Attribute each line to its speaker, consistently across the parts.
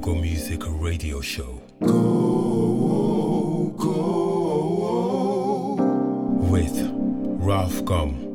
Speaker 1: Go Music Radio Show.
Speaker 2: Go, go,
Speaker 1: with Ralph Gum.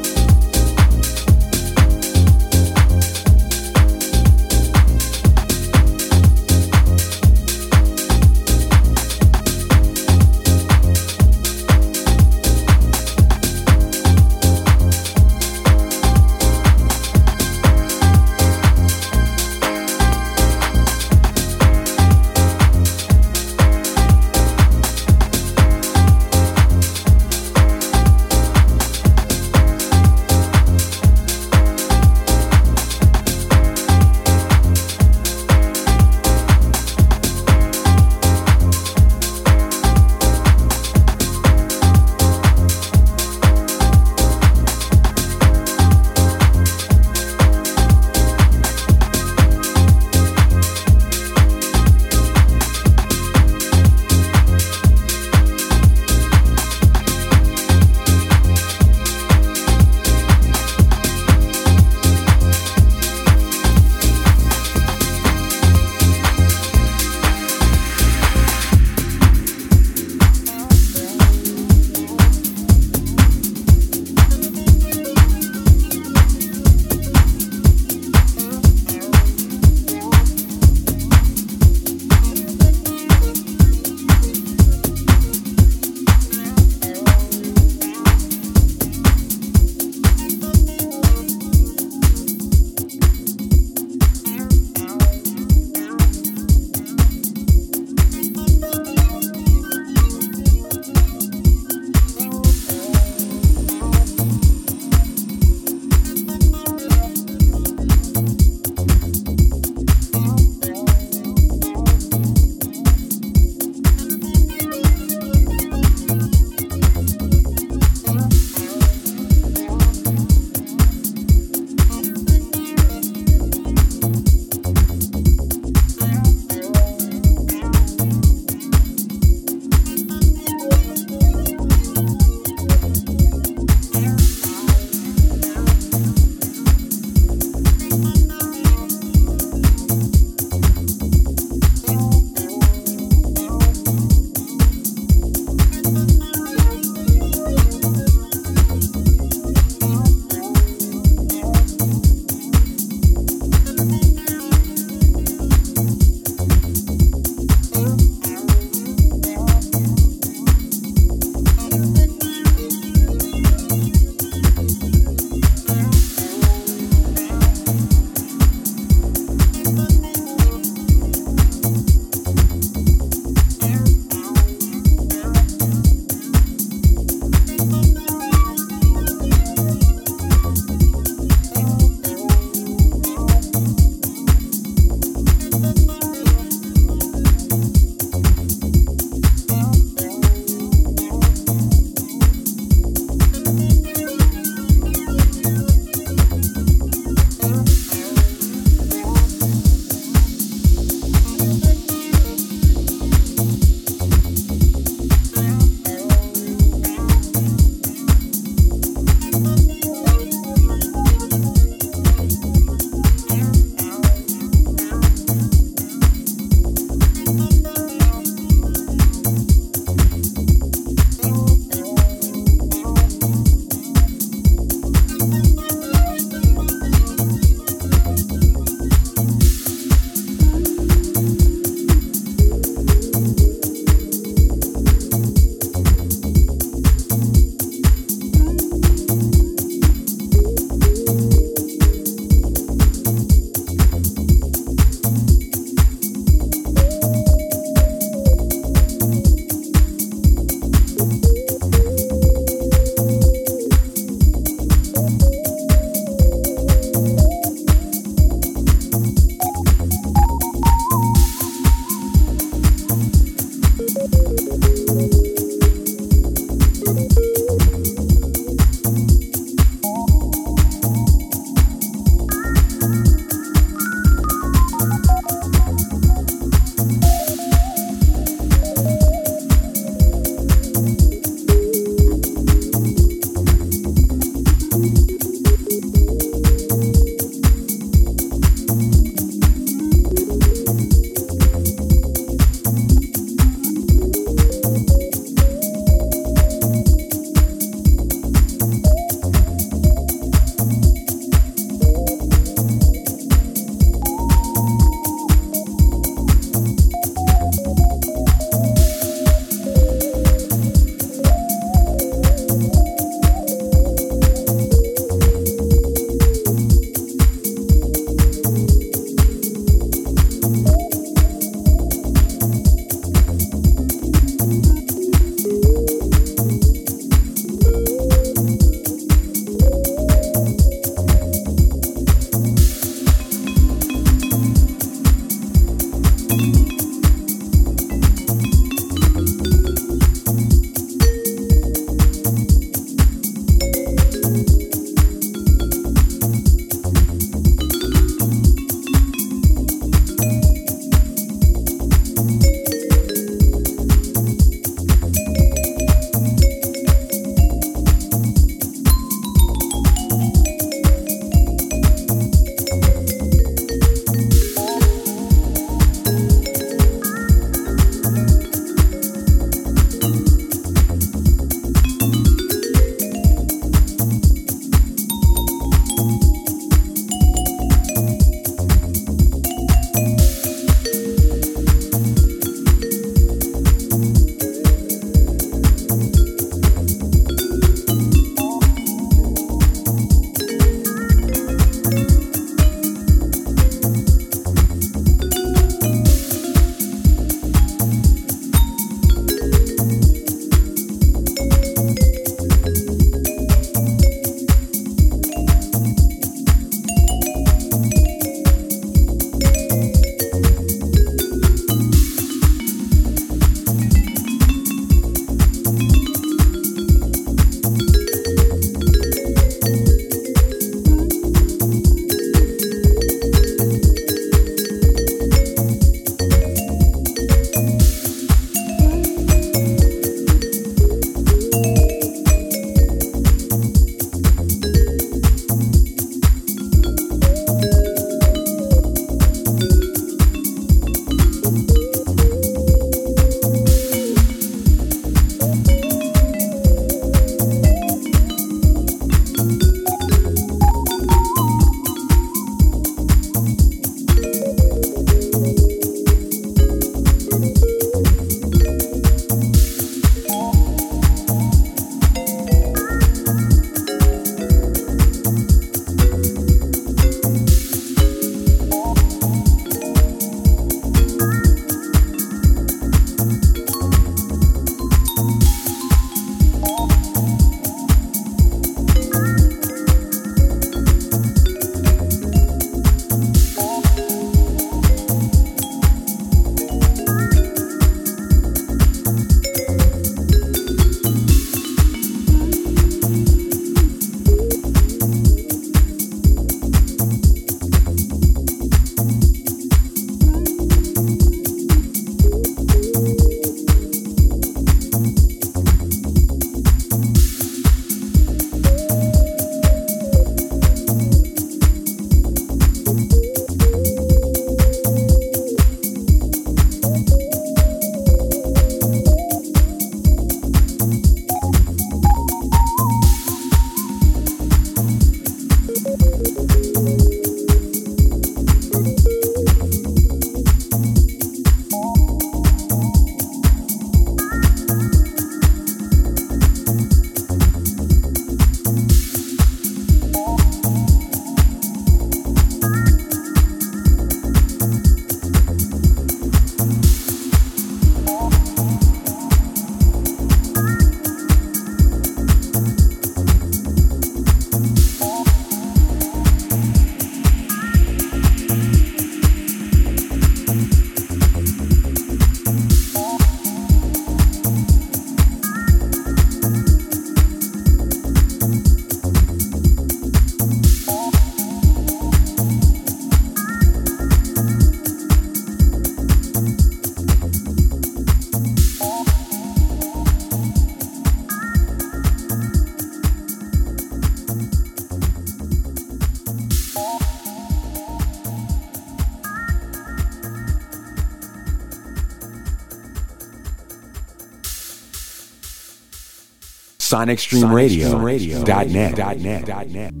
Speaker 3: SonicStreamRadio.net.